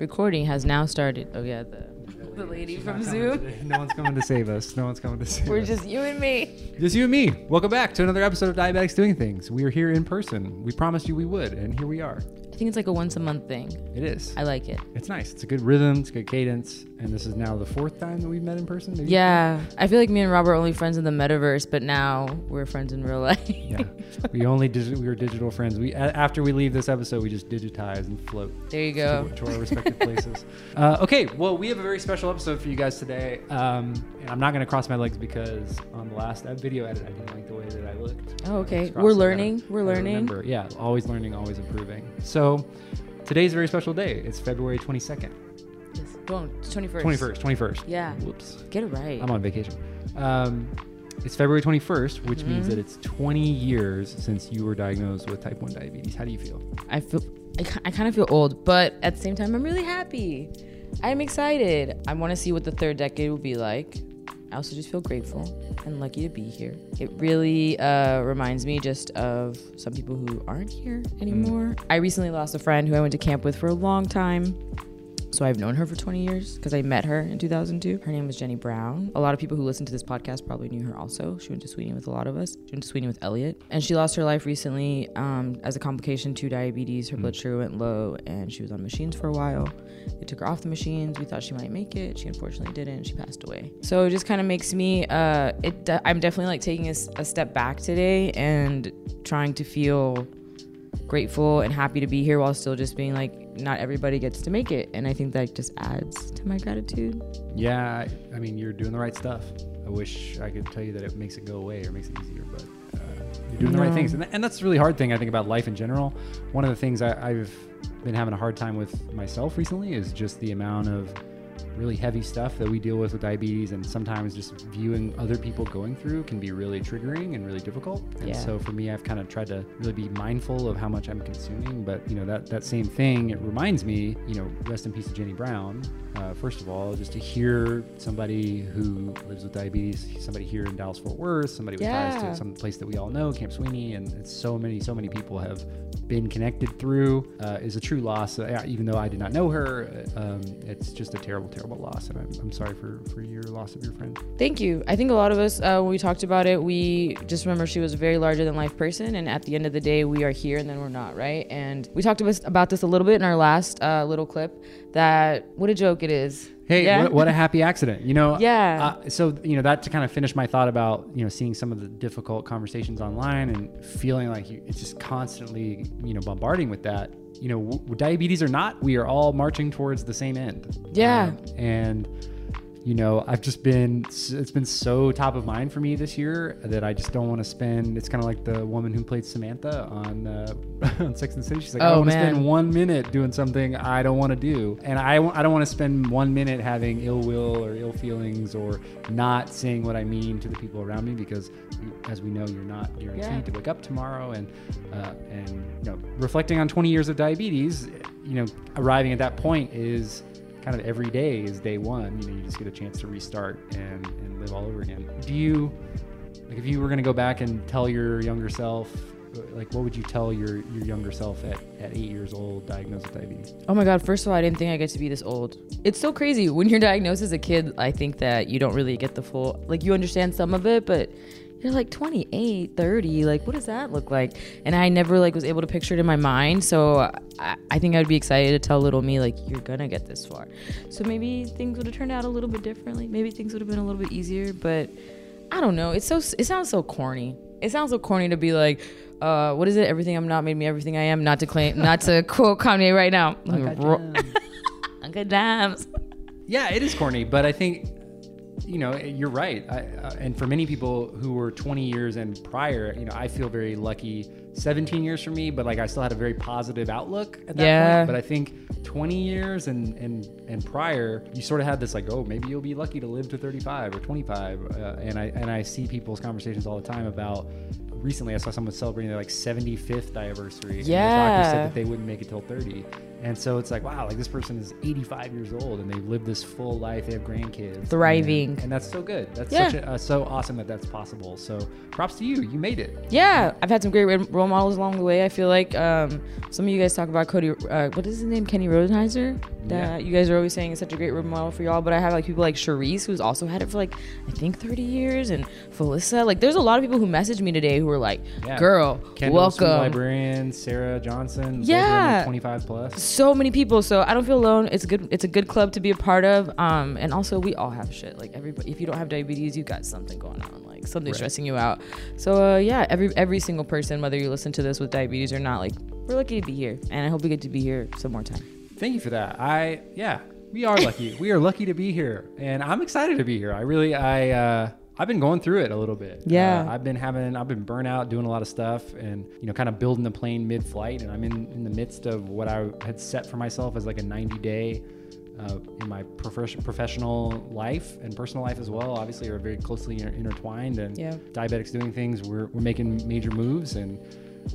Recording has now started. Oh yeah, the the lady She's from not Zoom. No one's coming to save us. No one's coming to save us. We're us. just you and me. Just you and me. Welcome back to another episode of Diabetics Doing Things. We are here in person. We promised you we would, and here we are. I think it's like a once a month thing. It is. I like it. It's nice. It's a good rhythm. It's a good cadence. And this is now the fourth time that we've met in person. Maybe? Yeah, I feel like me and Rob are only friends in the metaverse, but now we're friends in real life. Yeah. we only digi- we were digital friends. We a- after we leave this episode, we just digitize and float there you go. to our respective places. Uh, okay, well, we have a very special episode for you guys today. Um, and I'm not going to cross my legs because on the last video edit, I didn't like the way that I looked. Oh, okay. We're learning. We're learning. remember. Yeah, always learning, always improving. So today's a very special day. It's February 22nd. Yes. Go. Twenty first. 21st. 21st. Yeah. Whoops. Get it right. I'm on vacation. Um, it's February 21st, which means Mhm. that it's 20 years since you were diagnosed with type 1 diabetes. How do you feel? I feel. I, I kind of feel old, but at the same time, I'm really happy. I'm excited. I want to see what the third decade will be like. I also just feel grateful and lucky to be here. It really uh, reminds me just of some people who aren't here anymore. I recently lost a friend who I went to camp with for a long time. So I've known her for 20 years because I met her in 2002. Her name was Jenny Brown. A lot of people who listen to this podcast probably knew her also. She went to Sweeney with a lot of us. She went to Sweeney with Elliot. And she lost her life recently um, as a complication to diabetes. Her blood sugar went low and she was on machines for a while. They took her off the machines. We thought she might make it. She unfortunately didn't. She passed away. So it just kind of makes me, uh, it. de- I'm definitely like taking a step back today and trying to feel grateful and happy to be here while still just being like not everybody gets to make it and i think that just adds to my gratitude Yeah, I, I mean, you're doing the right stuff. I wish I could tell you that it makes it go away or makes it easier, but uh, you're doing the right things. And, th- and that's a really hard thing, I think, about life in general. One of the things I, I've been having a hard time with myself recently is just the amount of really heavy stuff that we deal with with diabetes and sometimes just viewing other people going through can be really triggering and really difficult and Yeah. so for me i've kind of tried to really be mindful of how much i'm consuming but you know that that same thing it reminds me you know rest in peace to jenny brown uh, first of all just to hear somebody who lives with diabetes somebody here in dallas fort worth somebody with ties Yeah. to some place that we all know camp sweeney and it's so many so many people have been connected through uh, is a true loss. Uh, even though I did not know her, uh, um, it's just a terrible, terrible loss, and I'm, I'm sorry for, for your loss of your friend. thank you i think a lot of us uh, when we talked about it we just remember she was a very larger than life person and at the end of the day we are here and then we're not right and we talked about about this a little bit in our last uh, little clip that what a joke it is Hey, Yeah? what, what a happy accident! You know, Yeah. Uh, so you know that to kind of finish my thought about you know seeing some of the difficult conversations online and feeling like you, it's just constantly you know bombarding with that. You know, w- diabetes or not, we are all marching towards the same end. Yeah. Uh, and you know, I've just been, it's been so top of mind for me this year that I just don't want to spend, it's kind of like the woman who played Samantha on, uh, on Sex and the City. She's like, I Oh, don't want to spend one minute doing something I don't want to do. And I, I don't want to spend one minute having ill will or ill feelings or not saying what I mean to the people around me because as we know, you're not guaranteed Yeah. to wake up tomorrow and, uh, and, you know, reflecting on 20 years of diabetes, you know, arriving at that point is, kind of every day is day one. You know, you just get a chance to restart and, and live all over again. Do you, like, if you were going to go back and tell your younger self, like, what would you tell your, your younger self at, at eight years old diagnosed with diabetes? Oh my God, first of all, I didn't think I get to be this old. It's so crazy. When you're diagnosed as a kid, I think that you don't really get the full, like, you understand some of it, but you're like 28, 30. Like, what does that look like? And I never, like, was able to picture it in my mind. So I, I think I'd be excited to tell little me, like, you're gonna get this far. So maybe things would have turned out a little bit differently. Maybe things would have been a little bit easier, but I don't know. It's so, it sounds so corny. It sounds so corny to be like, uh, what is it? Everything I'm not made me everything I am. Not to claim, not to quote Kanye right now. Uncle Dimes. yeah, it is corny, but I think, you know, you're right. I, uh, and for many people who were 20 years and prior, you know, I feel very lucky. 17 years for me, but like I still had a very positive outlook at that Yeah. point. But I think 20 years and and and prior, you sort of had this like, oh, maybe you'll be lucky to live to 35 or 25. Uh, and I and I see people's conversations all the time about. Recently, I saw someone celebrating their like 75th anniversary. Yeah. And the doctor said that they wouldn't make it till 30. And so it's like, wow, like this person is 85 years old and they've lived this full life. They have grandkids, Thriving. and, and that's so good. That's Yeah. such a, uh, so awesome that that's possible. So props to you. You made it. Yeah, I've had some great role models along the way. I feel like um, some of you guys talk about Cody. Uh, what is his name? Kenny Rodenheiser. That Yeah. you guys are always saying is such a great role model for y'all. But I have like people like Cherise, who's also had it for like I think 30 years, and Felissa. Like, there's a lot of people who messaged me today who were like, Yeah. "Girl, Kendall, welcome." librarian, Sarah Johnson. Yeah. 25 plus. So many people so i don't feel alone it's a good it's a good club to be a part of um and also we all have shit like everybody if you don't have diabetes you got something going on like something Right. stressing you out so uh yeah every every single person whether you listen to this with diabetes or not like we're lucky to be here and i hope we get to be here some more time Thank you for that. I yeah, we are lucky. we are lucky to be here, and I'm excited to be here. I really I uh, I've been going through it a little bit. Yeah. Uh, I've been having I've been burnt out doing a lot of stuff, and you know, kind of building the plane mid-flight, and I'm in in the midst of what I had set for myself as like a 90 day. Uh, in my profes- professional life and personal life as well, obviously, are very closely inter- intertwined. And Yeah. diabetics doing things, we're, we're making major moves and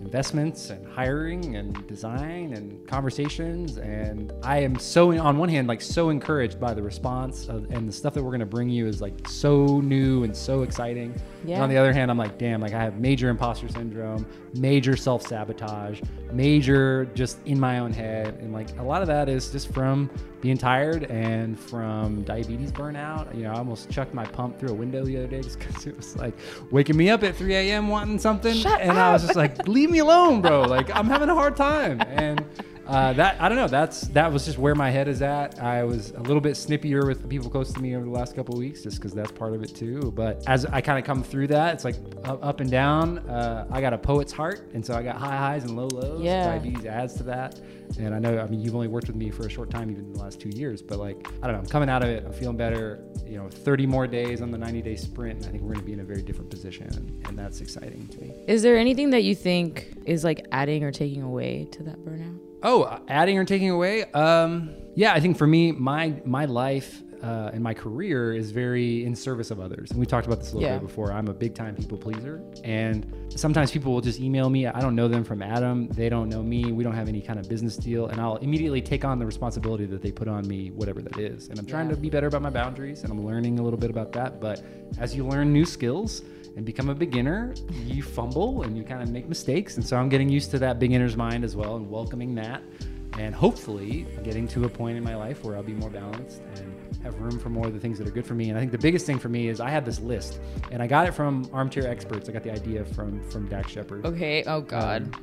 investments and hiring and design and conversations. And i am so on one hand like so encouraged by the response of, and the stuff that we're going to bring you is like so new and so exciting. And Yeah. on the other hand i'm like damn like i have major imposter syndrome major self-sabotage major just in my own head. And like a lot of that is just from being tired and from diabetes burnout you know i almost chucked my pump through a window the other day just because it was like waking me up at 3 a.m wanting something. Shut and i was just like leave me alone bro. Like i'm having a hard time. And uh, that I don't know. That's that was just where my head is at. I was a little bit snippier with the people close to me over the last couple of weeks, just because that's part of it too. But as I kind of come through that, it's like up, up and down. Uh, I got a poet's heart, and so I got high highs and low lows. Yeah. Diabetes adds to that, and I know. I mean, you've only worked with me for a short time, even in the last two years. But like, I don't know. I'm coming out of it. I'm feeling better. You know, 30 more days on the 90 day sprint, and I think we're going to be in a very different position, and, and that's exciting to me. is there anything that you think is like adding or taking away to that burnout Oh, adding or taking away? Um, yeah, I think for me, my my life uh, and my career is very in service of others. And we talked about this a little Yeah. bit before. I'm a big time people pleaser, and sometimes people will just email me. I don't know them from Adam. They don't know me. We don't have any kind of business deal, and I'll immediately take on the responsibility that they put on me, whatever that is. And I'm trying Yeah. to be better about my boundaries, and I'm learning a little bit about that. But as you learn new skills and become a beginner, you fumble and you kind of make mistakes. And so I'm getting used to that beginner's mind as well and welcoming that. And hopefully getting to a point in my life where I'll be more balanced and have room for more of the things that are good for me. And I think the biggest thing for me is I have this list, and I got it from Armchair Experts. I got the idea from from Dax Shepard. okay oh god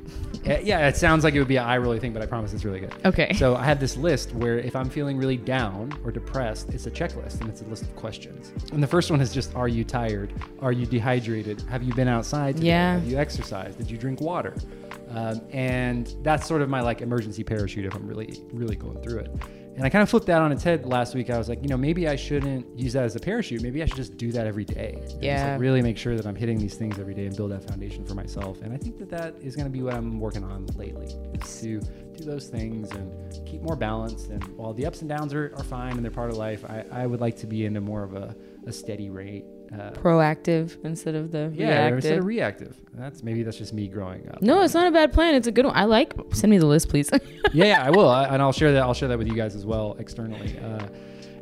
Uh, yeah, it sounds like it would be an eye rolly thing, but I promise it's really good. okay So I have this list where if I'm feeling really down or depressed, it's a checklist and it's a list of questions. And the first one is just Are you tired? Are you dehydrated? Have you been outside? Today? Yeah. Have you exercised? Did you drink water? Um, and that's sort of my like emergency parachute if I'm really, really going through it. And I kind of flipped that on its head last week. I was like, you know, maybe I shouldn't use that as a parachute. Maybe I should just do that every day. Just, like, Yeah. really make sure that I'm hitting these things every day and build that foundation for myself. And I think that that is going to be what I'm working on lately is to do those things and keep more balanced. And while the ups and downs are, are fine and they're part of life, I, I would like to be into more of a, a steady rate. Uh, proactive instead of the yeah, reactive instead of reactive. That's maybe that's just me growing up. no it's not a bad plan it's a good one i like send me the list please yeah, yeah, I will, I, and I'll share that. I'll share that with you guys as well externally. Uh,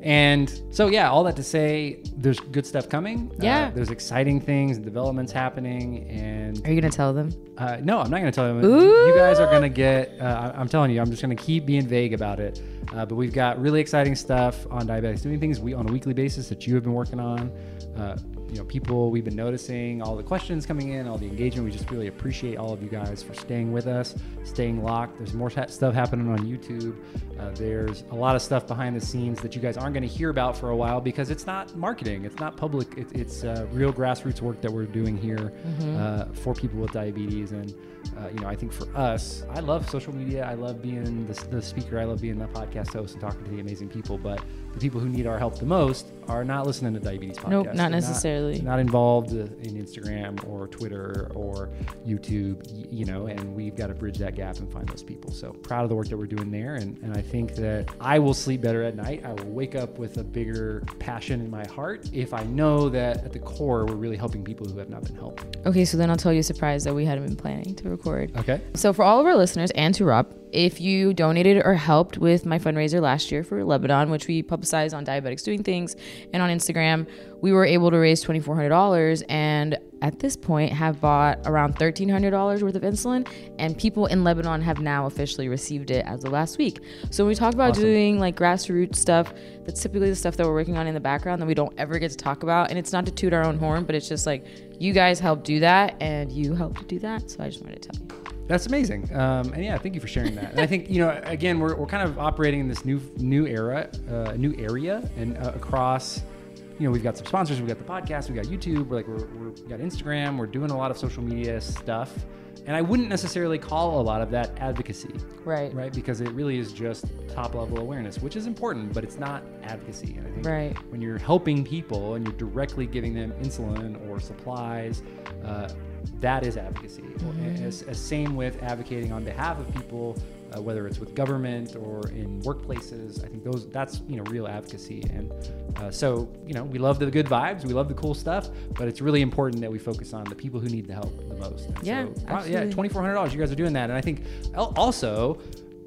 and so, yeah, all that to say, there's good stuff coming. Yeah. uh, there's exciting things and developments happening, and are you gonna tell them uh, no, I'm not going to tell them. Ooh. You guys are going to get. Uh, I'm telling you, I'm just going to keep being vague about it. Uh, but we've got really exciting stuff on diabetics doing things we on a weekly basis that you have been working on. Uh, you know, people we've been noticing, all the questions coming in, all the engagement. We just really appreciate all of you guys for staying with us, staying locked. There's more stuff happening on YouTube. Uh, there's a lot of stuff behind the scenes that you guys aren't going to hear about for a while because it's not marketing, it's not public, it, it's uh, real grassroots work that we're doing here uh, for people with diabetes. And uh, you know, I think for us, I love social media. I love being the, the speaker. I love being the podcast host and talking to the amazing people. But the people who need our help the most are not listening to diabetes podcasts. Nope, not They're necessarily. Not, involved uh, in Instagram or Twitter or YouTube. You know, and we've got to bridge that gap and find those people. So proud of the work that we're doing there. And, and I think that I will sleep better at night. I will wake up with a bigger passion in my heart if I know that at the core we're really helping people who have not been helped. Okay, so then I'll tell you a surprise that we hadn't been planning to record. Okay. So for all of our listeners and to Rob, if you donated or helped with my fundraiser last year for Lebanon, which we publicized on Diabetics Doing Things and on Instagram, we were able to raise $2,400 and at this point have bought around $1,300 worth of insulin. And people in Lebanon have now officially received it as of last week. So when we talk about Awesome. doing like grassroots stuff, that's typically the stuff that we're working on in the background that we don't ever get to talk about. And it's not to toot our own horn, but it's just like you guys helped do that and you helped do that. So I just wanted to tell you. That's amazing. Um, and yeah, thank you for sharing that. And I think, you know, again, we're, we're kind of operating in this new new era, uh, new area and uh, across, you know, we've got some sponsors, we've got the podcast, we've got YouTube, we're like, we're, we're, we got Instagram, we're doing a lot of social media stuff. And I wouldn't necessarily call a lot of that advocacy, Right. right? Because it really is just top level awareness, which is important, but it's not advocacy. And I think Right. when you're helping people and you're directly giving them insulin or supplies, uh, that is advocacy. Mm-hmm. As, as same with advocating on behalf of people, uh, whether it's with government or in workplaces. I think those that's you know real advocacy. And uh, so you know we love the good vibes, we love the cool stuff, but it's really important that we focus on the people who need the help the most. And Yeah, so, yeah, twenty four hundred dollars. You guys are doing that, and I think also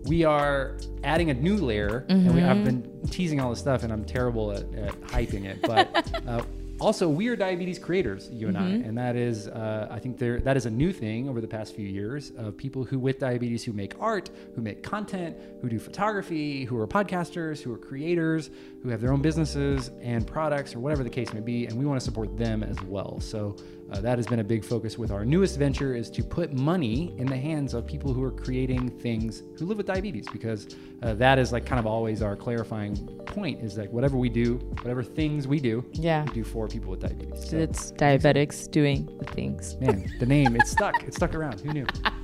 we are adding a new layer. And we, I've Mm-hmm. been teasing all this stuff, and I'm terrible at, at hyping it, but. Uh, also, we are diabetes creators, you and Mm-hmm. I, and that is, uh, I think there that is a new thing over the past few years of people who with diabetes who make art, who make content, who do photography, who are podcasters, who are creators, who have their own businesses and products or whatever the case may be, and we want to support them as well. So uh, that has been a big focus with our newest venture is to put money in the hands of people who are creating things who live with diabetes because uh, that is like kind of always our clarifying point is like whatever we do, whatever things we do, Yeah. we do for people with diabetes. So, It's diabetics doing the things. man, the name it's stuck. It stuck around. Who knew?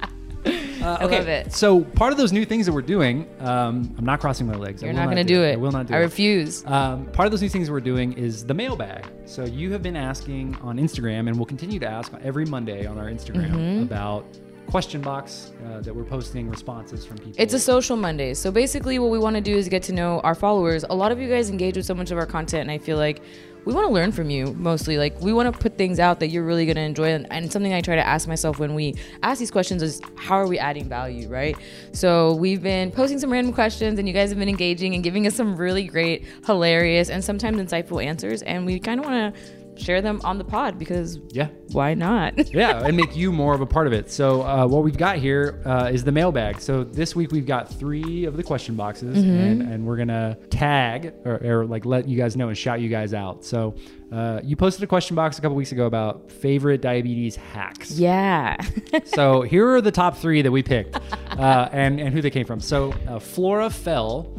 Uh, I love it. So part of those new things that we're doing, um, I'm not crossing my legs. I You're not going to do it. I will not do I it. I refuse. Um, part of those new things we're doing is the mailbag. So you have been asking on Instagram, and we'll continue to ask every Monday on our Instagram Mm-hmm. about question box uh, that we're posting responses from people. It's a social Monday. So basically, what we want to do is get to know our followers. A lot of you guys engage with so much of our content, and I feel like we want to learn from you mostly. Like, we want to put things out that you're really going to enjoy. And, and something I try to ask myself when we ask these questions is how are we adding value, right? So we've been posting some random questions, and you guys have been engaging and giving us some really great, hilarious, and sometimes insightful answers. And we kind of want to share them on the pod because yeah. why not? yeah, and make you more of a part of it. So uh, what we've got here uh, is the mailbag. So this week we've got three of the question boxes, Mm-hmm. and, and we're gonna tag or, or like let you guys know and shout you guys out. So uh, you posted a question box a couple weeks ago about favorite diabetes hacks. yeah. so here are the top three that we picked, uh, and and who they came from. So uh, Flora Fell.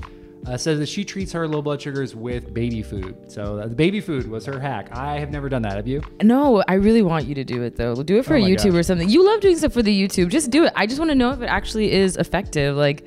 Uh, says that she treats her low blood sugars with baby food. So uh, the baby food was her hack. I have never done that. Have you? No, I really want you to do it though. Do it for Oh a YouTube gosh. or something. You love doing stuff for the YouTube. Just do it. I just want to know if it actually is effective, like,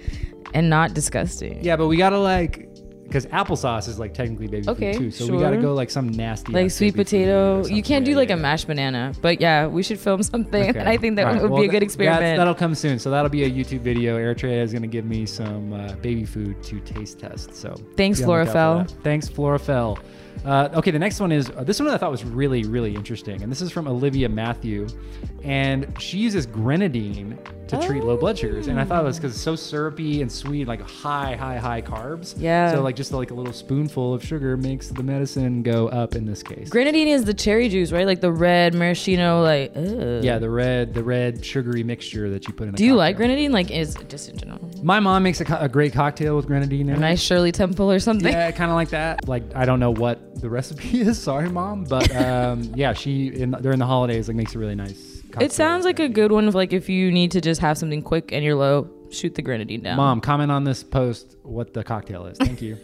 and not disgusting. Yeah, but we gotta like because applesauce is like technically baby Okay, food too. So we gotta go like some nasty Like sweet baby food or potato. You can't do Yeah, like yeah, a mashed banana. But yeah, we should film something. Okay. And I think that right, would well, be a good experiment. That'll come soon. So that'll be a YouTube video. Eritrea is gonna give me some uh, baby food to taste test. So Thanks, be on the lookout for Florafel. Thanks, Florafel. Uh, okay, the next one is uh, this one I thought was really, really interesting, and this is from Olivia Matthew, and she uses grenadine to treat low blood sugars, and I thought it was because it's so syrupy and sweet, like high, high, high carbs. Yeah. So like just like a little spoonful of sugar makes the medicine go up in this case. Grenadine is the cherry juice, right? Like the red maraschino, like. Ugh. Yeah, the red, the red sugary mixture that you put in. A Do you like grenadine? Like, is just in general My mom makes a, co- a great cocktail with grenadine in a it. nice Shirley Temple or something? Yeah, kind of like that. Like I don't know what the recipe is. Sorry, mom, but um, yeah, she in, during the holidays like makes a really nice. It sounds like a good one of like if you need to just have something quick and you're low, shoot the grenadine down. Mom, comment on this post what the cocktail is. Thank you.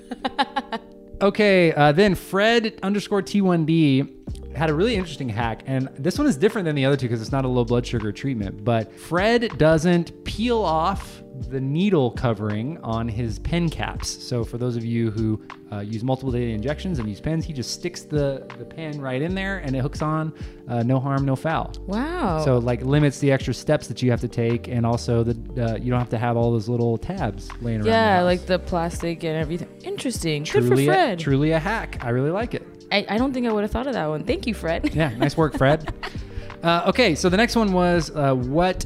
okay, uh, then Fred underscore T1D had a really interesting hack, and this one is different than the other two because it's not a low blood sugar treatment. But Fred doesn't peel off the needle covering on his pen caps. So for those of you who uh, use multiple daily injections and use pens, he just sticks the the pen right in there and it hooks on. Uh, no harm, no foul. Wow. So like limits the extra steps that you have to take, and also the uh, you don't have to have all those little tabs laying around. yeah, like the plastic and everything. Interesting. truly, Good for A, Fred. truly a hack. I really like it. I, I don't think I would have thought of that one. Thank you, Fred. Yeah, nice work, Fred. uh, okay, so the next one was uh, what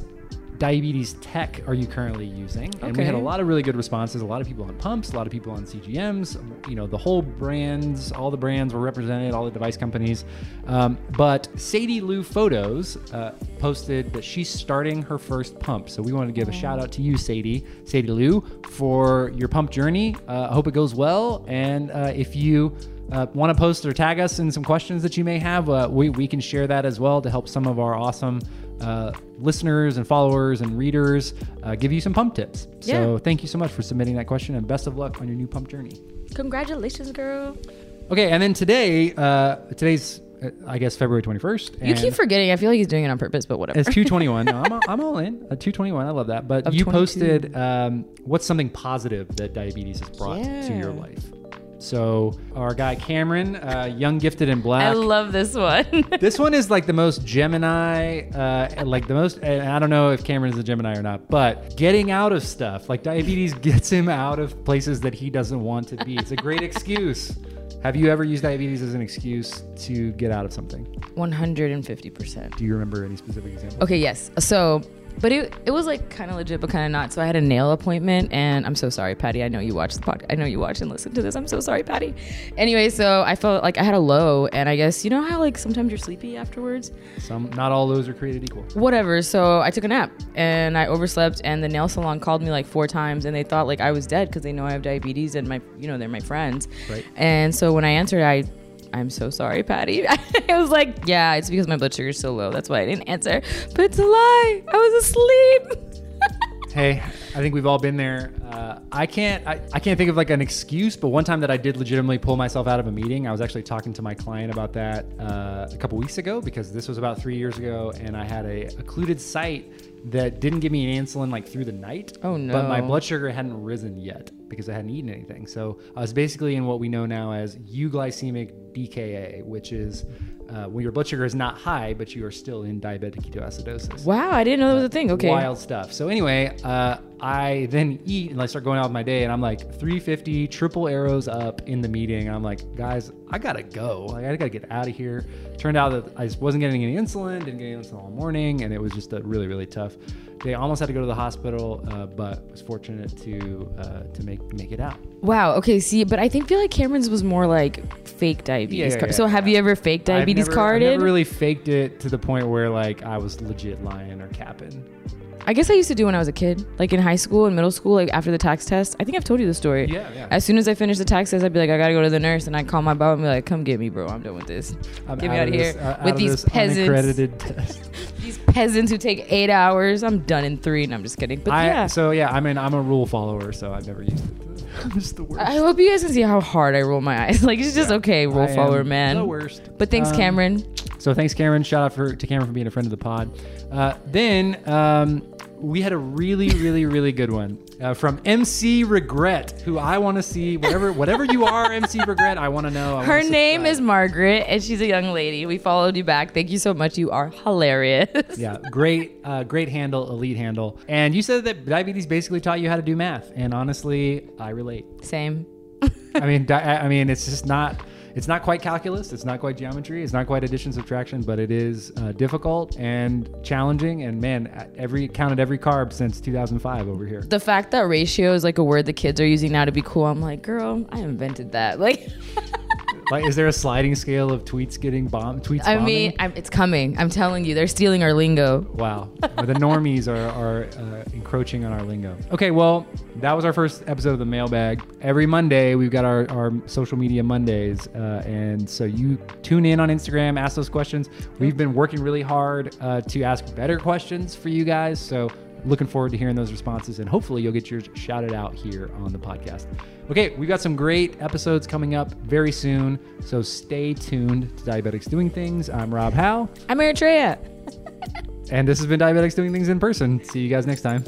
diabetes tech are you currently using? And we had a lot of really good responses. A lot of people on pumps, a lot of people on CGMs. You know, the whole brands, all the brands were represented, all the device companies. Um, but Sadie Lou Photos uh, posted that she's starting her first pump. So we want to give a shout out to you, Sadie, Sadie Lou, for your pump journey. Uh, I hope it goes well. And uh, if you uh, want to post or tag us in some questions that you may have, uh, we, we can share that as well to help some of our awesome uh, listeners and followers and readers uh, give you some pump tips. So Yeah. thank you so much for submitting that question and best of luck on your new pump journey. Congratulations, girl. Okay, and then today, uh, today's uh, I guess February 21st. You keep forgetting. I feel like he's doing it on purpose, but whatever. It's 221. No, I'm, I'm all in. Uh, 221. I love that. But Of you 22. posted um, what's something positive that diabetes has brought to your life. So our guy Cameron, uh, young, gifted, and black. I love this one. this one is like the most Gemini, uh, like the most. And I don't know if Cameron is a Gemini or not, but getting out of stuff like diabetes gets him out of places that he doesn't want to be. It's a great excuse. Have you ever used diabetes as an excuse to get out of something? 150%. Do you remember any specific examples? Okay, yes. So, but it, it was like kind of legit, but kind of not. So I had a nail appointment, and I'm so sorry, Patty. I know you watch the podcast. I know you watch and listen to this. I'm so sorry, Patty. Anyway, so I felt like I had a low, and I guess you know how like sometimes you're sleepy afterwards. Some, not all those are created equal. Whatever. So I took a nap, and I overslept, and the nail salon called me like four times, and they thought like I was dead because they know I have diabetes, and my you know they're my friends. Right. And so when I answered, I. I'm so sorry, Patty. I was like, yeah, it's because my blood sugar is so low. That's why I didn't answer. But it's a lie. I was asleep. Hey, I think we've all been there. Uh, I can't. I, I can't think of like an excuse, but one time that I did legitimately pull myself out of a meeting, I was actually talking to my client about that uh, a couple weeks ago because this was about three years ago, and I had a occluded site that didn't give me an insulin like through the night. Oh, no! But my blood sugar hadn't risen yet because I hadn't eaten anything. So I was basically in what we know now as euglycemic DKA, which is uh, when your blood sugar is not high, but you are still in diabetic ketoacidosis wow, I didn't know that was a thing. Okay. wild stuff. So anyway, uh, I then eat and I start going out with my day, and I'm like 350 triple arrows up in the meeting. I'm like, guys, I gotta go. Like, I gotta get out of here. Turned out that I wasn't getting any insulin, didn't get any insulin all morning, and it was just a really really tough day. Almost had to go to the hospital, uh, but was fortunate to uh, to make make it out. Wow. Okay. See, but I think feel like Cameron's was more like fake diabetes. Yeah, yeah, card. yeah, so have you ever fake diabetes I've never, carded? I've never really faked it to the point where like I was legit lying or capping. I guess I used to do when I was a kid, like in high school and middle school, like after the TAKS test. I think I've told you the story. Yeah, yeah. As soon as I finished the TAKS test, I'd be like, I gotta go to the nurse, and I'd call my boss and be like, Come get me, bro. I'm done with this. I'm Get me out of this- here uh, with these peasants. These peasants who take eight hours, I'm done in three. And I'm just kidding. But I, yeah, So yeah, I mean, I'm a rule follower, so I've never used it. The worst. I hope you guys can see how hard I roll my eyes. Like it's just okay, roll I follower, man. The worst. But thanks, Um, Cameron. So thanks, Cameron. Shout out for to Cameron for being a friend of the pod. Uh, then um, we had a really, really, really good one uh, from MC Regret, who I want to see. Whatever, whatever you are, MC Regret, I want to know. Her name subscribe. is Margaret, and she's a young lady. We followed you back. Thank you so much. You are hilarious. Yeah, great, uh, great handle, elite handle. And you said that diabetes basically taught you how to do math, and honestly, I relate. Same. I mean, di- I mean, it's just not. It's not quite calculus. It's not quite geometry. It's not quite addition subtraction, but it is uh, difficult and challenging. And man, every counted every carb since 2005 over here. The fact that ratio is like a word the kids are using now to be cool, I'm like, girl, I invented that. Like, Like, is there a sliding scale of tweets getting bombed? Tweets. I bombing? mean, I'm, it's coming. I'm telling you, they're stealing our lingo. Wow, the normies are, are uh, encroaching on our lingo. Okay, well, that was our first episode of the mailbag. Every Monday, we've got our, our social media Mondays. Uh, and so you tune in on Instagram, ask those questions. We've been working really hard uh, to ask better questions for you guys. So looking forward to hearing those responses. And hopefully, you'll get yours shouted out here on the podcast. Okay, we've got some great episodes coming up very soon. So stay tuned to Diabetics Doing Things. I'm Rob Howe. I'm Eritrea. And this has been Diabetics Doing Things in Person. See you guys next time.